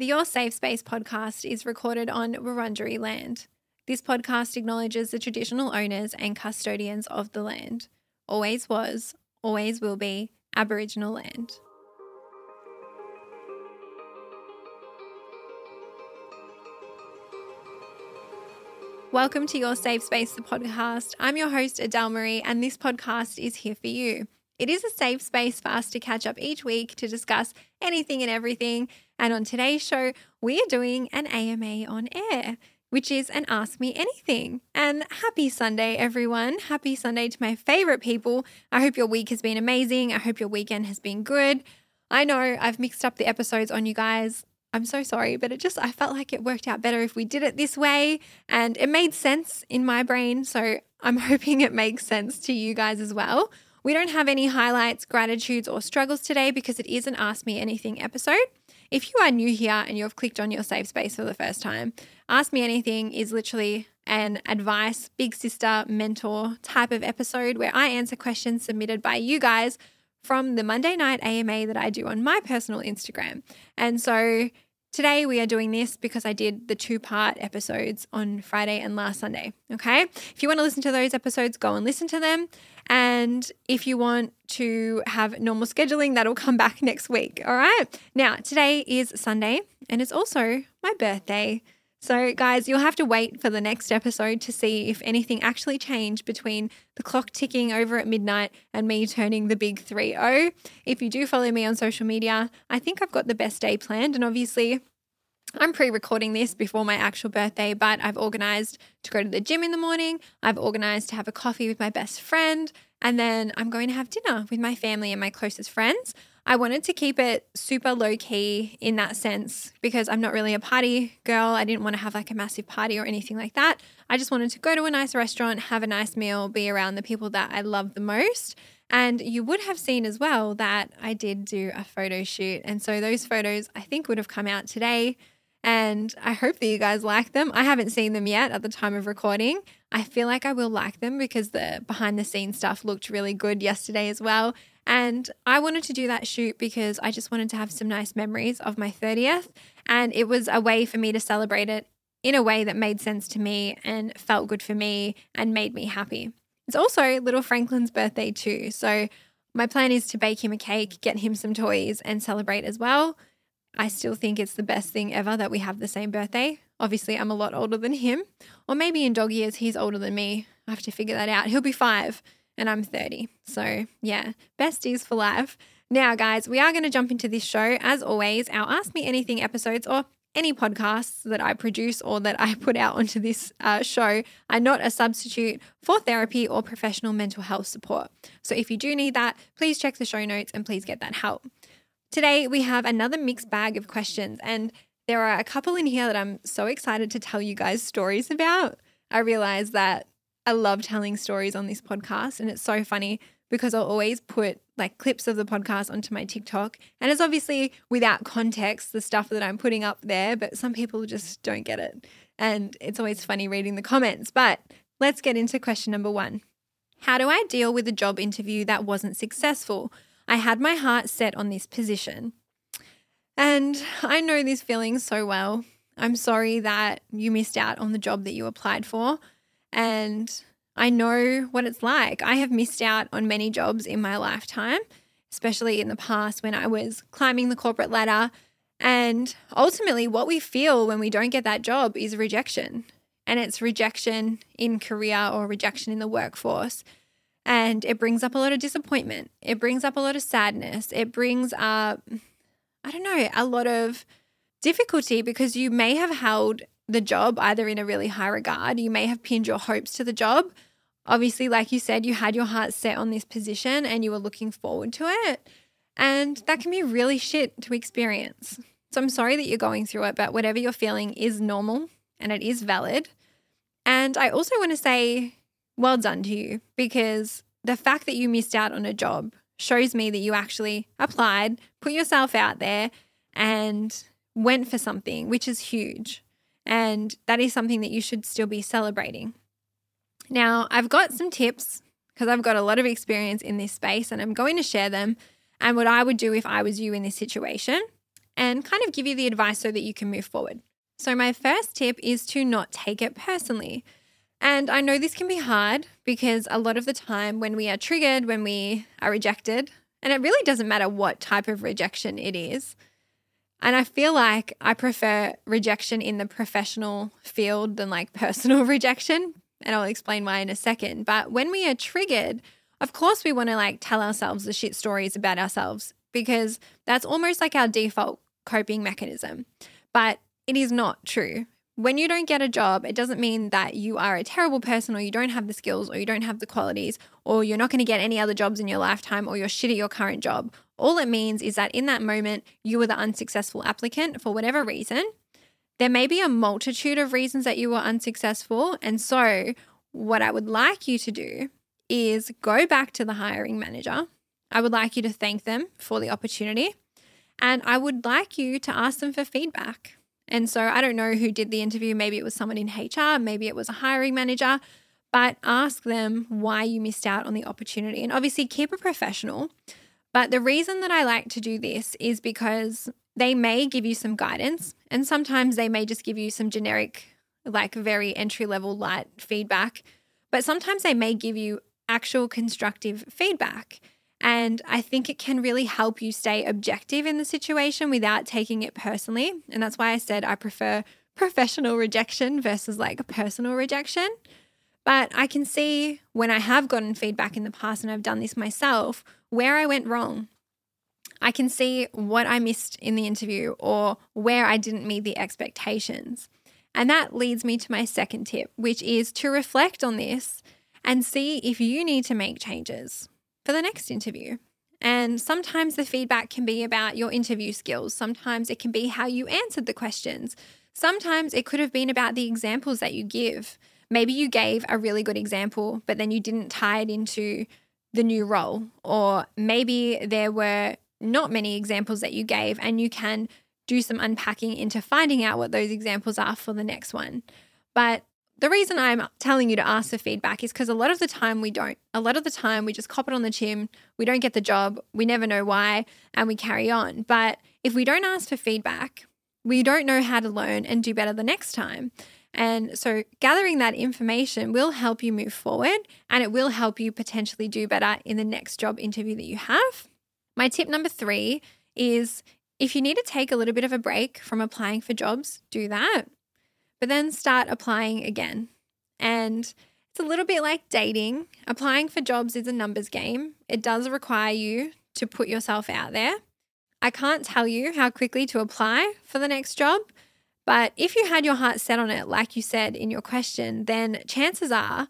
The Your Safe Space podcast is recorded on Wurundjeri land. This podcast acknowledges the traditional owners and custodians of the land. Always was, always will be Aboriginal land. Welcome to Your Safe Space, the podcast. I'm your host, Adele Marie, and this podcast is here for you. It is a safe space for us to catch up each week to discuss anything and everything. And on today's show, we are doing an AMA on air, which is an Ask Me Anything. And happy Sunday, everyone. Happy Sunday to my favorite people. I hope your week has been amazing. I hope your weekend has been good. I know I've mixed up the episodes on you guys. I'm so sorry, but it just, I felt like it worked out better if we did it this way and it made sense in my brain. So I'm hoping it makes sense to you guys as well. We don't have any highlights, gratitudes, or struggles today because it is an Ask Me Anything episode. If you are new here and you've clicked on your safe space for the first time, Ask Me Anything is literally an advice, big sister, mentor type of episode where I answer questions submitted by you guys from the Monday night AMA that I do on my personal Instagram. And so today we are doing this because I did the two part episodes on Friday and last Sunday. Okay. If you want to listen to those episodes, go and listen to them. And if you want to have normal scheduling, that'll come back next week. All right. Now, today is Sunday and it's also my birthday. So, guys, you'll have to wait for the next episode to see if anything actually changed between the clock ticking over at midnight and me turning the big 3 0. If you do follow me on social media, I think I've got the best day planned. And obviously, I'm pre recording this before my actual birthday, but I've organized to go to the gym in the morning. I've organized to have a coffee with my best friend. And then I'm going to have dinner with my family and my closest friends. I wanted to keep it super low key in that sense because I'm not really a party girl. I didn't want to have like a massive party or anything like that. I just wanted to go to a nice restaurant, have a nice meal, be around the people that I love the most. And you would have seen as well that I did do a photo shoot. And so those photos I think would have come out today. And I hope that you guys like them. I haven't seen them yet at the time of recording. I feel like I will like them because the behind the scenes stuff looked really good yesterday as well. And I wanted to do that shoot because I just wanted to have some nice memories of my 30th. And it was a way for me to celebrate it in a way that made sense to me and felt good for me and made me happy. It's also little Franklin's birthday too. So my plan is to bake him a cake, get him some toys, and celebrate as well. I still think it's the best thing ever that we have the same birthday. Obviously, I'm a lot older than him, or maybe in dog years, he's older than me. I have to figure that out. He'll be five and I'm 30. So, yeah, besties for life. Now, guys, we are going to jump into this show. As always, our Ask Me Anything episodes or any podcasts that I produce or that I put out onto this uh, show are not a substitute for therapy or professional mental health support. So, if you do need that, please check the show notes and please get that help. Today, we have another mixed bag of questions, and there are a couple in here that I'm so excited to tell you guys stories about. I realize that I love telling stories on this podcast, and it's so funny because I'll always put like clips of the podcast onto my TikTok. And it's obviously without context, the stuff that I'm putting up there, but some people just don't get it. And it's always funny reading the comments. But let's get into question number one How do I deal with a job interview that wasn't successful? I had my heart set on this position. And I know this feeling so well. I'm sorry that you missed out on the job that you applied for. And I know what it's like. I have missed out on many jobs in my lifetime, especially in the past when I was climbing the corporate ladder. And ultimately, what we feel when we don't get that job is rejection. And it's rejection in career or rejection in the workforce. And it brings up a lot of disappointment. It brings up a lot of sadness. It brings up, I don't know, a lot of difficulty because you may have held the job either in a really high regard. You may have pinned your hopes to the job. Obviously, like you said, you had your heart set on this position and you were looking forward to it. And that can be really shit to experience. So I'm sorry that you're going through it, but whatever you're feeling is normal and it is valid. And I also want to say, well done to you because the fact that you missed out on a job shows me that you actually applied, put yourself out there, and went for something, which is huge. And that is something that you should still be celebrating. Now, I've got some tips because I've got a lot of experience in this space and I'm going to share them and what I would do if I was you in this situation. and kind of give you the advice so that you can move forward. So, my first tip is to not take it personally. And I know this can be hard because a lot of the time when we are triggered, when we are rejected, and it really doesn't matter what type of rejection it is. And I feel like I prefer rejection in the professional field than like personal rejection. And I'll explain why in a second. But when we are triggered, of course, we want to like tell ourselves the shit stories about ourselves because that's almost like our default coping mechanism. But it is not true when you don't get a job, it doesn't mean that you are a terrible person or you don't have the skills or you don't have the qualities or you're not going to get any other jobs in your lifetime or you're shit at your current job. All it means is that in that moment, you were the unsuccessful applicant for whatever reason. There may be a multitude of reasons that you were unsuccessful. And so, what I would like you to do is go back to the hiring manager. I would like you to thank them for the opportunity. And I would like you to ask them for feedback. And so I don't know who did the interview. Maybe it was someone in HR, maybe it was a hiring manager, but ask them why you missed out on the opportunity. And obviously, keep it professional. But the reason that I like to do this is because they may give you some guidance, and sometimes they may just give you some generic, like very entry level light feedback. But sometimes they may give you actual constructive feedback. And I think it can really help you stay objective in the situation without taking it personally. And that's why I said I prefer professional rejection versus like personal rejection. But I can see when I have gotten feedback in the past and I've done this myself where I went wrong. I can see what I missed in the interview or where I didn't meet the expectations. And that leads me to my second tip, which is to reflect on this and see if you need to make changes for the next interview. And sometimes the feedback can be about your interview skills. Sometimes it can be how you answered the questions. Sometimes it could have been about the examples that you give. Maybe you gave a really good example, but then you didn't tie it into the new role. Or maybe there were not many examples that you gave, and you can do some unpacking into finding out what those examples are for the next one. But the reason I'm telling you to ask for feedback is because a lot of the time we don't. A lot of the time we just cop it on the chin, we don't get the job, we never know why, and we carry on. But if we don't ask for feedback, we don't know how to learn and do better the next time. And so, gathering that information will help you move forward and it will help you potentially do better in the next job interview that you have. My tip number three is if you need to take a little bit of a break from applying for jobs, do that but then start applying again. And it's a little bit like dating. Applying for jobs is a numbers game, it does require you to put yourself out there. I can't tell you how quickly to apply for the next job, but if you had your heart set on it, like you said in your question, then chances are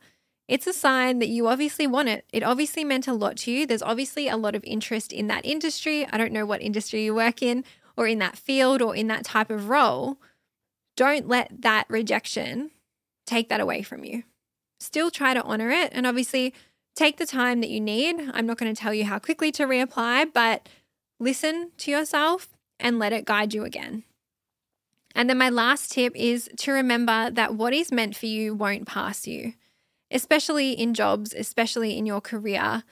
it's a sign that you obviously want it. It obviously meant a lot to you. There's obviously a lot of interest in that industry. I don't know what industry you work in, or in that field, or in that type of role, don't let that rejection take that away from you. Still try to honor it. And obviously, take the time that you need. I'm not going to tell you how quickly to reapply, but listen to yourself and let it guide you again. And then my last tip is to remember that what is meant for you won't pass you, especially in jobs, especially in your career.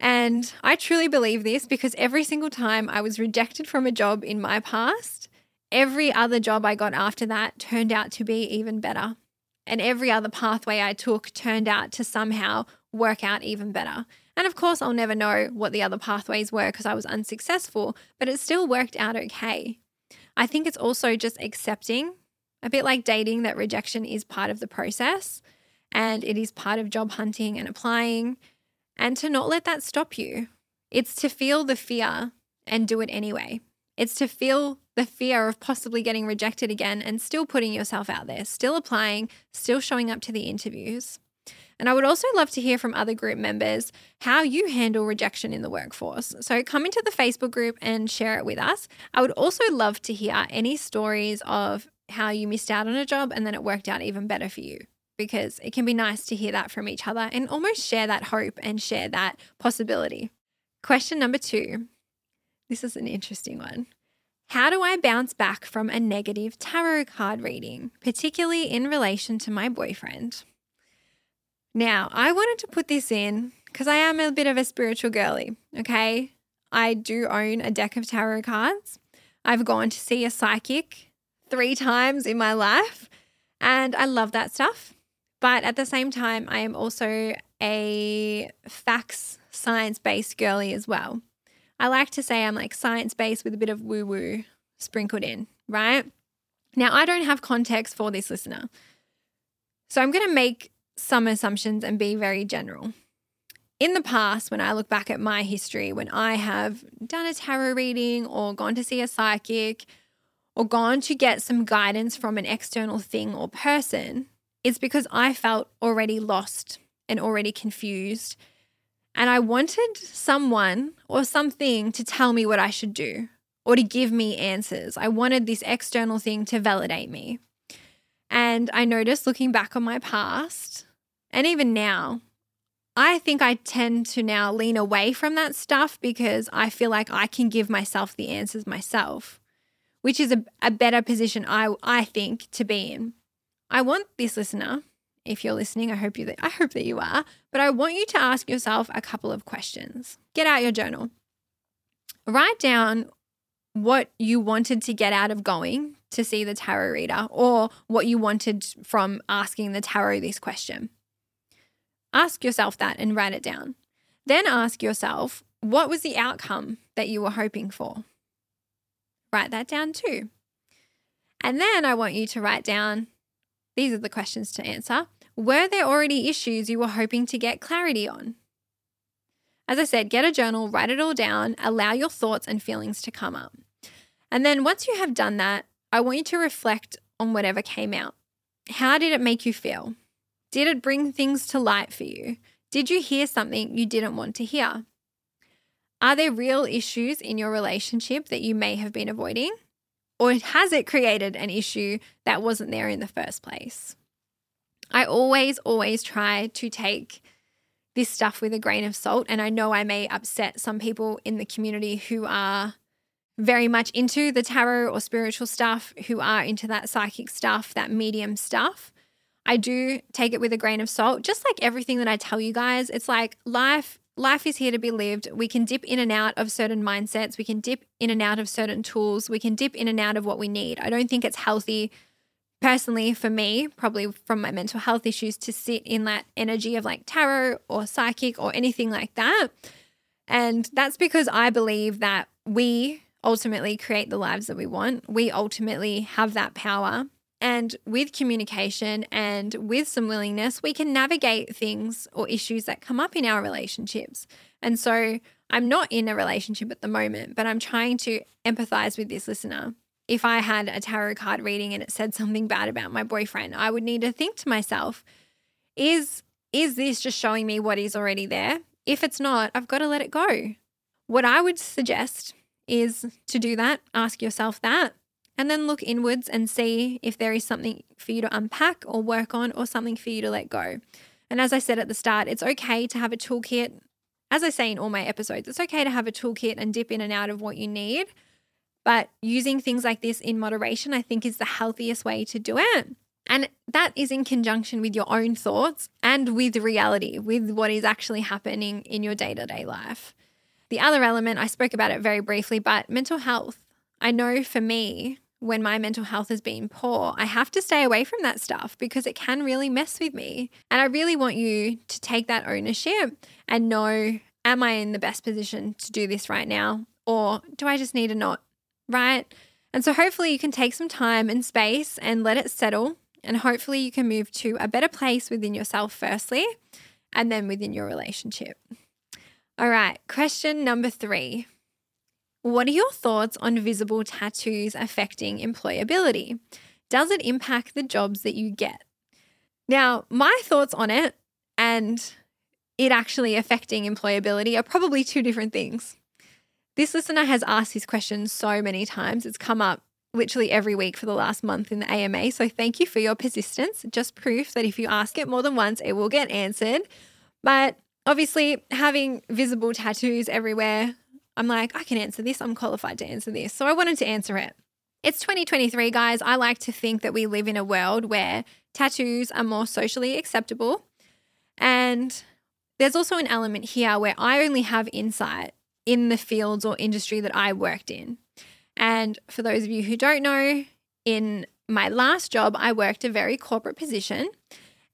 And I truly believe this because every single time I was rejected from a job in my past, Every other job I got after that turned out to be even better. And every other pathway I took turned out to somehow work out even better. And of course, I'll never know what the other pathways were because I was unsuccessful, but it still worked out okay. I think it's also just accepting, a bit like dating, that rejection is part of the process and it is part of job hunting and applying, and to not let that stop you. It's to feel the fear and do it anyway. It's to feel the fear of possibly getting rejected again and still putting yourself out there, still applying, still showing up to the interviews. And I would also love to hear from other group members how you handle rejection in the workforce. So come into the Facebook group and share it with us. I would also love to hear any stories of how you missed out on a job and then it worked out even better for you because it can be nice to hear that from each other and almost share that hope and share that possibility. Question number two this is an interesting one. How do I bounce back from a negative tarot card reading, particularly in relation to my boyfriend? Now, I wanted to put this in because I am a bit of a spiritual girly, okay? I do own a deck of tarot cards. I've gone to see a psychic three times in my life, and I love that stuff. But at the same time, I am also a facts, science based girly as well. I like to say I'm like science based with a bit of woo woo sprinkled in, right? Now, I don't have context for this listener. So I'm going to make some assumptions and be very general. In the past, when I look back at my history, when I have done a tarot reading or gone to see a psychic or gone to get some guidance from an external thing or person, it's because I felt already lost and already confused. And I wanted someone or something to tell me what I should do or to give me answers. I wanted this external thing to validate me. And I noticed looking back on my past, and even now, I think I tend to now lean away from that stuff because I feel like I can give myself the answers myself, which is a, a better position I, I think to be in. I want this listener, if you're listening, I hope you I hope that you are, but I want you to ask yourself a couple of questions. Get out your journal. Write down what you wanted to get out of going to see the tarot reader or what you wanted from asking the tarot this question. Ask yourself that and write it down. Then ask yourself, what was the outcome that you were hoping for? Write that down too. And then I want you to write down these are the questions to answer. Were there already issues you were hoping to get clarity on? As I said, get a journal, write it all down, allow your thoughts and feelings to come up. And then once you have done that, I want you to reflect on whatever came out. How did it make you feel? Did it bring things to light for you? Did you hear something you didn't want to hear? Are there real issues in your relationship that you may have been avoiding? Or has it created an issue that wasn't there in the first place? I always, always try to take this stuff with a grain of salt. And I know I may upset some people in the community who are very much into the tarot or spiritual stuff, who are into that psychic stuff, that medium stuff. I do take it with a grain of salt. Just like everything that I tell you guys, it's like life life is here to be lived. We can dip in and out of certain mindsets, we can dip in and out of certain tools, we can dip in and out of what we need. I don't think it's healthy personally for me, probably from my mental health issues to sit in that energy of like tarot or psychic or anything like that. And that's because I believe that we ultimately create the lives that we want. We ultimately have that power and with communication and with some willingness, we can navigate things or issues that come up in our relationships. And so I'm not in a relationship at the moment, but I'm trying to empathize with this listener. If I had a tarot card reading and it said something bad about my boyfriend, I would need to think to myself, is is this just showing me what is already there? If it's not, I've got to let it go. What I would suggest is to do that, ask yourself that, and then look inwards and see if there is something for you to unpack or work on or something for you to let go. And as I said at the start, it's okay to have a toolkit. As I say in all my episodes, it's okay to have a toolkit and dip in and out of what you need. But using things like this in moderation, I think, is the healthiest way to do it. And that is in conjunction with your own thoughts and with reality, with what is actually happening in your day to day life. The other element, I spoke about it very briefly, but mental health. I know for me, when my mental health has been poor, I have to stay away from that stuff because it can really mess with me. And I really want you to take that ownership and know am I in the best position to do this right now? Or do I just need to not? Right? And so hopefully you can take some time and space and let it settle. And hopefully you can move to a better place within yourself, firstly, and then within your relationship. All right, question number three what are your thoughts on visible tattoos affecting employability? Does it impact the jobs that you get? Now, my thoughts on it and it actually affecting employability are probably two different things. This listener has asked this question so many times. It's come up literally every week for the last month in the AMA. So thank you for your persistence. Just proof that if you ask it more than once, it will get answered. But obviously, having visible tattoos everywhere I'm like, I can answer this. I'm qualified to answer this. So I wanted to answer it. It's 2023, guys. I like to think that we live in a world where tattoos are more socially acceptable. And there's also an element here where I only have insight in the fields or industry that I worked in. And for those of you who don't know, in my last job, I worked a very corporate position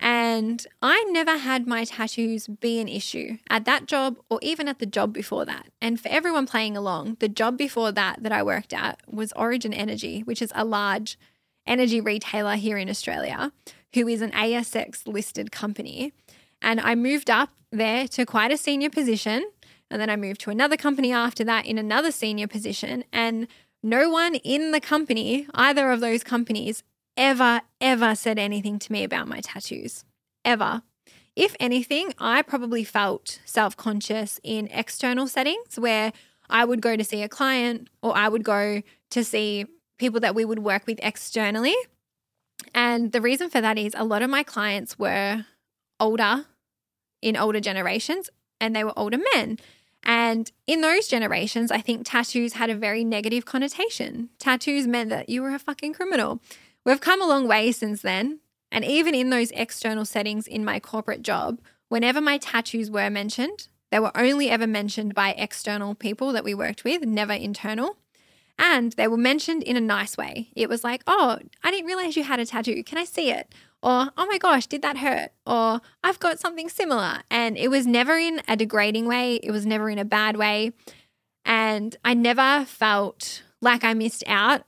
and I never had my tattoos be an issue at that job or even at the job before that. And for everyone playing along, the job before that that I worked at was Origin Energy, which is a large energy retailer here in Australia, who is an ASX listed company. And I moved up there to quite a senior position. And then I moved to another company after that in another senior position. And no one in the company, either of those companies, ever, ever said anything to me about my tattoos. Ever. If anything, I probably felt self conscious in external settings where I would go to see a client or I would go to see people that we would work with externally. And the reason for that is a lot of my clients were older in older generations and they were older men. And in those generations, I think tattoos had a very negative connotation. Tattoos meant that you were a fucking criminal. We've come a long way since then. And even in those external settings in my corporate job, whenever my tattoos were mentioned, they were only ever mentioned by external people that we worked with, never internal. And they were mentioned in a nice way. It was like, oh, I didn't realize you had a tattoo. Can I see it? Or, oh my gosh, did that hurt? Or, I've got something similar. And it was never in a degrading way, it was never in a bad way. And I never felt like I missed out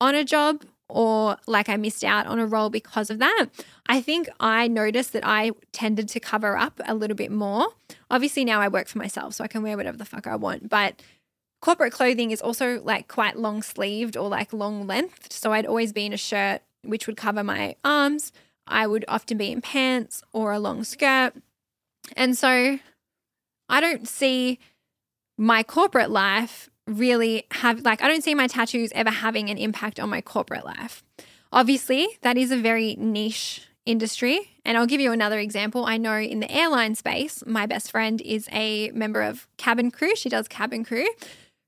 on a job or like I missed out on a role because of that. I think I noticed that I tended to cover up a little bit more. Obviously, now I work for myself, so I can wear whatever the fuck I want. But corporate clothing is also like quite long sleeved or like long length. So I'd always be in a shirt which would cover my arms, I would often be in pants or a long skirt. And so I don't see my corporate life really have, like, I don't see my tattoos ever having an impact on my corporate life. Obviously, that is a very niche industry. And I'll give you another example. I know in the airline space, my best friend is a member of cabin crew. She does cabin crew.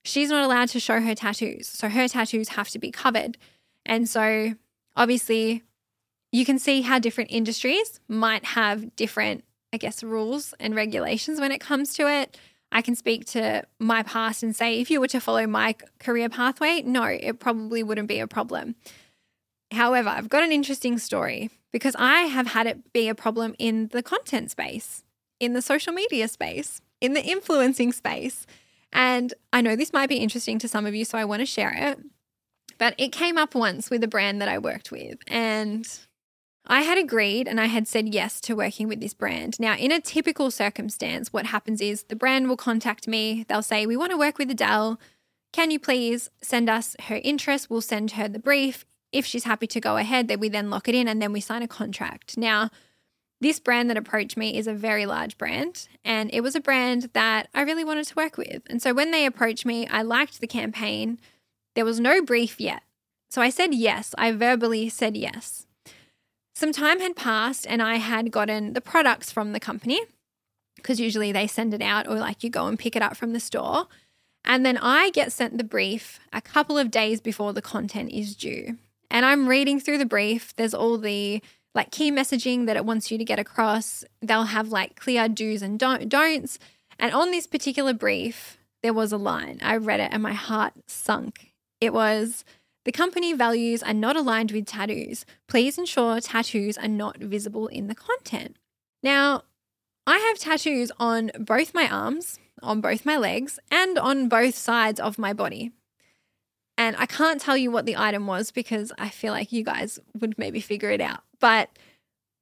She's not allowed to show her tattoos. So her tattoos have to be covered. And so obviously, you can see how different industries might have different, I guess, rules and regulations when it comes to it. I can speak to my past and say, if you were to follow my career pathway, no, it probably wouldn't be a problem. However, I've got an interesting story because I have had it be a problem in the content space, in the social media space, in the influencing space. And I know this might be interesting to some of you, so I want to share it. But it came up once with a brand that I worked with, and I had agreed and I had said yes to working with this brand. Now, in a typical circumstance, what happens is the brand will contact me. They'll say, We want to work with Adele. Can you please send us her interest? We'll send her the brief. If she's happy to go ahead, then we then lock it in and then we sign a contract. Now, this brand that approached me is a very large brand, and it was a brand that I really wanted to work with. And so when they approached me, I liked the campaign. There was no brief yet. So I said yes. I verbally said yes. Some time had passed and I had gotten the products from the company because usually they send it out or like you go and pick it up from the store. And then I get sent the brief a couple of days before the content is due. And I'm reading through the brief. There's all the like key messaging that it wants you to get across. They'll have like clear do's and don't, don'ts. And on this particular brief, there was a line. I read it and my heart sunk. It was the company values are not aligned with tattoos. Please ensure tattoos are not visible in the content. Now, I have tattoos on both my arms, on both my legs, and on both sides of my body. And I can't tell you what the item was because I feel like you guys would maybe figure it out. But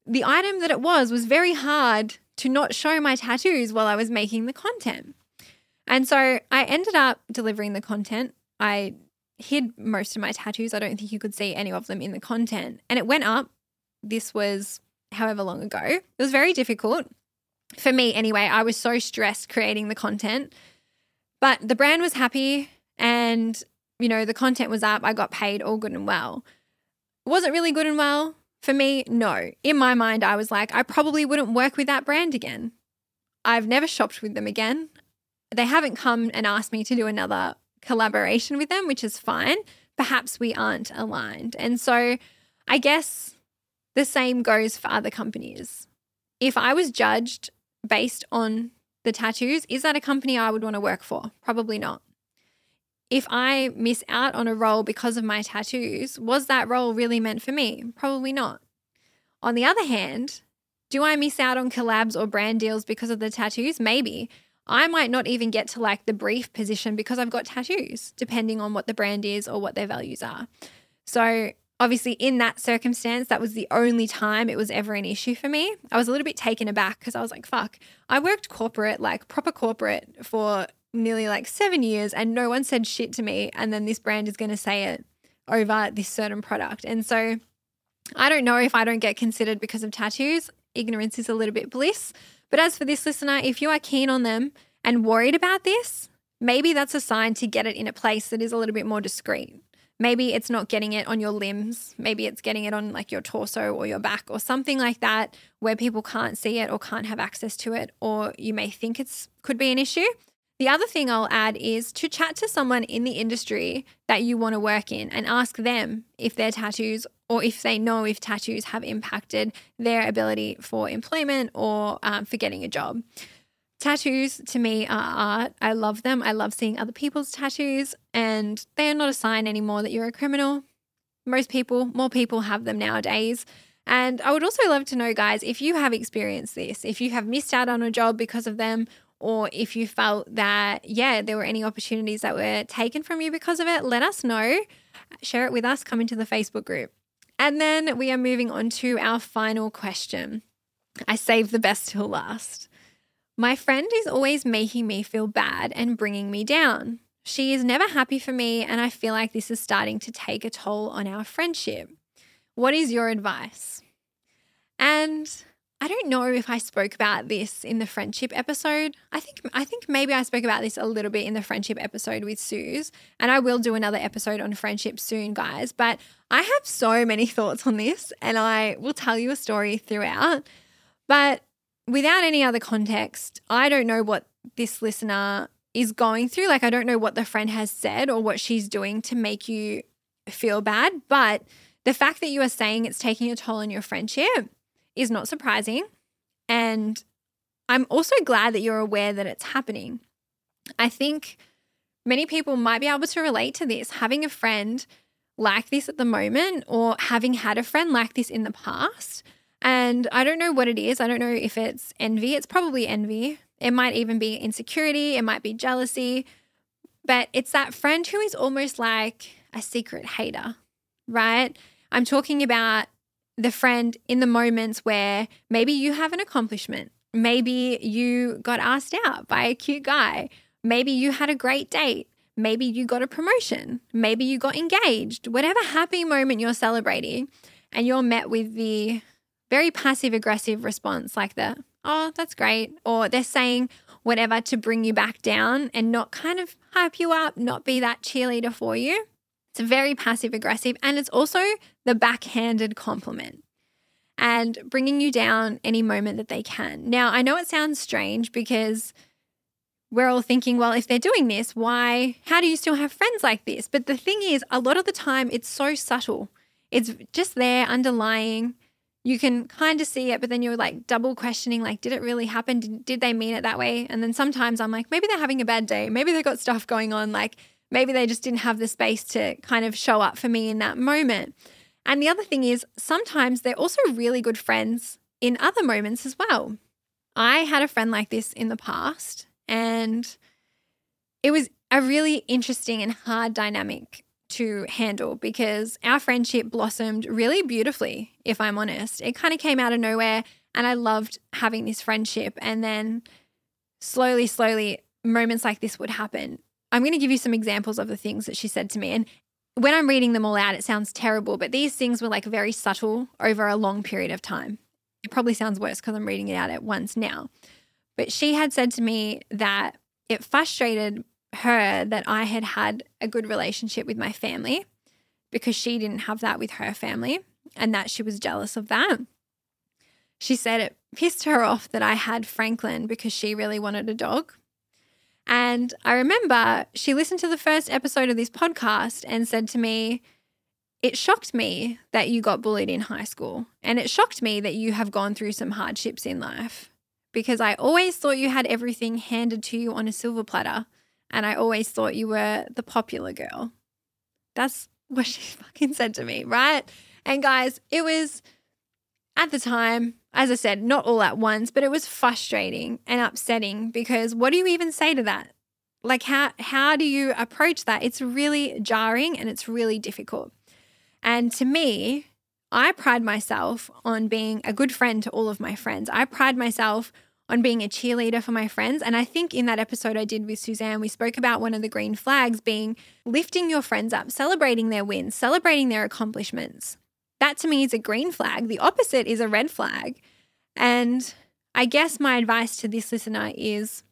the item that it was was very hard to not show my tattoos while I was making the content. And so I ended up delivering the content. I hid most of my tattoos. I don't think you could see any of them in the content. And it went up. This was however long ago. It was very difficult for me anyway. I was so stressed creating the content. But the brand was happy and, you know, the content was up. I got paid all good and well. wasn't really good and well? For me, no. In my mind, I was like, I probably wouldn't work with that brand again. I've never shopped with them again. They haven't come and asked me to do another collaboration with them, which is fine. Perhaps we aren't aligned. And so I guess the same goes for other companies. If I was judged based on the tattoos, is that a company I would want to work for? Probably not. If I miss out on a role because of my tattoos, was that role really meant for me? Probably not. On the other hand, do I miss out on collabs or brand deals because of the tattoos? Maybe. I might not even get to like the brief position because I've got tattoos, depending on what the brand is or what their values are. So, obviously, in that circumstance, that was the only time it was ever an issue for me. I was a little bit taken aback because I was like, fuck, I worked corporate, like proper corporate for nearly like seven years and no one said shit to me. And then this brand is going to say it over this certain product. And so I don't know if I don't get considered because of tattoos. Ignorance is a little bit bliss. But as for this listener, if you are keen on them and worried about this, maybe that's a sign to get it in a place that is a little bit more discreet. Maybe it's not getting it on your limbs. Maybe it's getting it on like your torso or your back or something like that where people can't see it or can't have access to it or you may think it's could be an issue. The other thing I'll add is to chat to someone in the industry that you want to work in and ask them if their tattoos or if they know if tattoos have impacted their ability for employment or um, for getting a job. Tattoos to me are art. I love them. I love seeing other people's tattoos, and they are not a sign anymore that you're a criminal. Most people, more people have them nowadays. And I would also love to know, guys, if you have experienced this, if you have missed out on a job because of them, or if you felt that, yeah, there were any opportunities that were taken from you because of it, let us know. Share it with us, come into the Facebook group. And then we are moving on to our final question. I saved the best till last. My friend is always making me feel bad and bringing me down. She is never happy for me, and I feel like this is starting to take a toll on our friendship. What is your advice? And I don't know if I spoke about this in the friendship episode. I think I think maybe I spoke about this a little bit in the friendship episode with Suze, and I will do another episode on friendship soon, guys. But I have so many thoughts on this, and I will tell you a story throughout. But without any other context, I don't know what this listener is going through. Like I don't know what the friend has said or what she's doing to make you feel bad, but the fact that you are saying it's taking a toll on your friendship is not surprising. And I'm also glad that you're aware that it's happening. I think many people might be able to relate to this. Having a friend like this at the moment, or having had a friend like this in the past. And I don't know what it is. I don't know if it's envy. It's probably envy. It might even be insecurity. It might be jealousy. But it's that friend who is almost like a secret hater, right? I'm talking about the friend in the moments where maybe you have an accomplishment, maybe you got asked out by a cute guy, maybe you had a great date, maybe you got a promotion, maybe you got engaged, whatever happy moment you're celebrating, and you're met with the very passive aggressive response like the, oh, that's great, or they're saying whatever to bring you back down and not kind of hype you up, not be that cheerleader for you. It's very passive aggressive and it's also the backhanded compliment and bringing you down any moment that they can. Now, I know it sounds strange because we're all thinking, well, if they're doing this, why, how do you still have friends like this? But the thing is, a lot of the time, it's so subtle. It's just there underlying. You can kind of see it, but then you're like double questioning, like, did it really happen? Did, did they mean it that way? And then sometimes I'm like, maybe they're having a bad day. Maybe they've got stuff going on. Like, Maybe they just didn't have the space to kind of show up for me in that moment. And the other thing is, sometimes they're also really good friends in other moments as well. I had a friend like this in the past, and it was a really interesting and hard dynamic to handle because our friendship blossomed really beautifully, if I'm honest. It kind of came out of nowhere, and I loved having this friendship. And then slowly, slowly, moments like this would happen. I'm going to give you some examples of the things that she said to me. And when I'm reading them all out, it sounds terrible, but these things were like very subtle over a long period of time. It probably sounds worse because I'm reading it out at once now. But she had said to me that it frustrated her that I had had a good relationship with my family because she didn't have that with her family and that she was jealous of that. She said it pissed her off that I had Franklin because she really wanted a dog and I remember she listened to the first episode of this podcast and said to me, It shocked me that you got bullied in high school. And it shocked me that you have gone through some hardships in life because I always thought you had everything handed to you on a silver platter. And I always thought you were the popular girl. That's what she fucking said to me, right? And guys, it was at the time, as I said, not all at once, but it was frustrating and upsetting because what do you even say to that? Like how how do you approach that? It's really jarring and it's really difficult. And to me, I pride myself on being a good friend to all of my friends. I pride myself on being a cheerleader for my friends. And I think in that episode I did with Suzanne, we spoke about one of the green flags being lifting your friends up, celebrating their wins, celebrating their accomplishments. That to me is a green flag. The opposite is a red flag. And I guess my advice to this listener is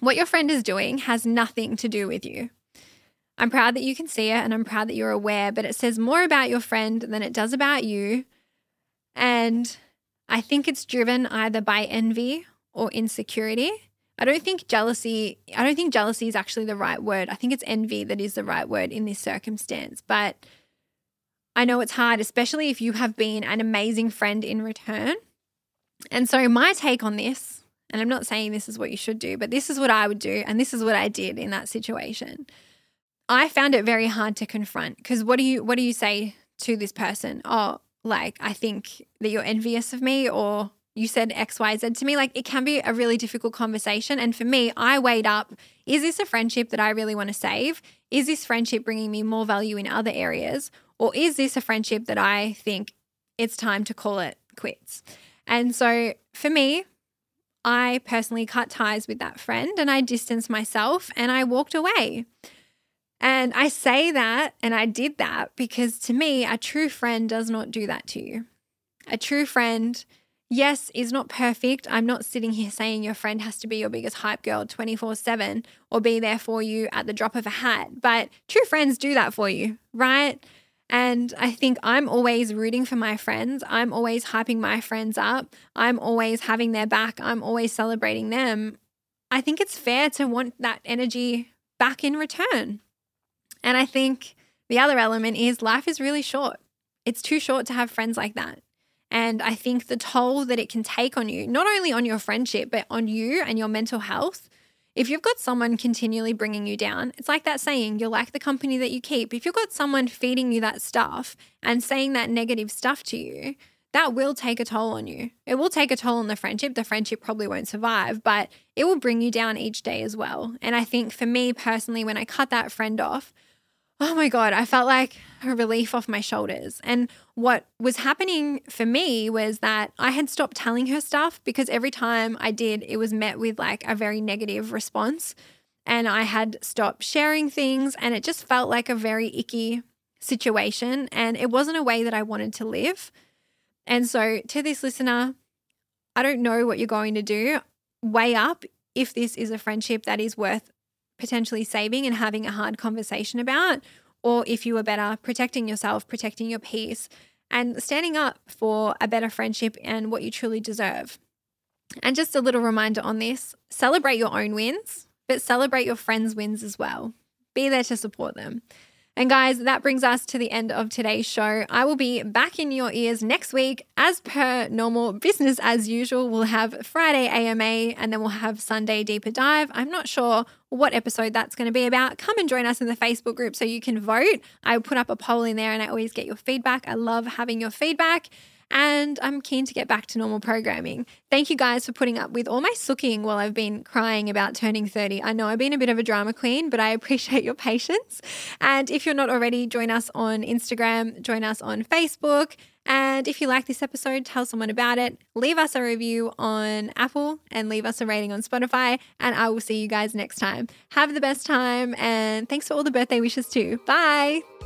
what your friend is doing has nothing to do with you. I'm proud that you can see it and I'm proud that you're aware, but it says more about your friend than it does about you. And I think it's driven either by envy or insecurity. I don't think jealousy, I don't think jealousy is actually the right word. I think it's envy that is the right word in this circumstance. But I know it's hard, especially if you have been an amazing friend in return. And so, my take on this, and I'm not saying this is what you should do, but this is what I would do. And this is what I did in that situation. I found it very hard to confront because what do you what do you say to this person? Oh, like I think that you're envious of me or you said XYZ to me. Like it can be a really difficult conversation. And for me, I weighed up is this a friendship that I really want to save? Is this friendship bringing me more value in other areas? Or is this a friendship that I think it's time to call it quits? And so for me, I personally cut ties with that friend and I distanced myself and I walked away. And I say that and I did that because to me, a true friend does not do that to you. A true friend, yes, is not perfect. I'm not sitting here saying your friend has to be your biggest hype girl 24 7 or be there for you at the drop of a hat, but true friends do that for you, right? And I think I'm always rooting for my friends. I'm always hyping my friends up. I'm always having their back. I'm always celebrating them. I think it's fair to want that energy back in return. And I think the other element is life is really short. It's too short to have friends like that. And I think the toll that it can take on you, not only on your friendship, but on you and your mental health, if you've got someone continually bringing you down, it's like that saying, you're like the company that you keep. If you've got someone feeding you that stuff and saying that negative stuff to you, that will take a toll on you. It will take a toll on the friendship. The friendship probably won't survive, but it will bring you down each day as well. And I think for me personally, when I cut that friend off, oh my God, I felt like a relief off my shoulders. And what was happening for me was that I had stopped telling her stuff because every time I did, it was met with like a very negative response. And I had stopped sharing things, and it just felt like a very icky situation. And it wasn't a way that I wanted to live. And so, to this listener, I don't know what you're going to do. Weigh up if this is a friendship that is worth potentially saving and having a hard conversation about, or if you were better protecting yourself, protecting your peace, and standing up for a better friendship and what you truly deserve. And just a little reminder on this celebrate your own wins, but celebrate your friends' wins as well. Be there to support them. And guys, that brings us to the end of today's show. I will be back in your ears next week as per normal business as usual. We'll have Friday AMA and then we'll have Sunday deeper dive. I'm not sure what episode that's going to be about. Come and join us in the Facebook group so you can vote. I put up a poll in there and I always get your feedback. I love having your feedback and I'm keen to get back to normal programming. Thank you guys for putting up with all my sooking while I've been crying about turning 30. I know I've been a bit of a drama queen, but I appreciate your patience. And if you're not already, join us on Instagram, join us on Facebook. And if you like this episode, tell someone about it. Leave us a review on Apple and leave us a rating on Spotify. And I will see you guys next time. Have the best time. And thanks for all the birthday wishes, too. Bye.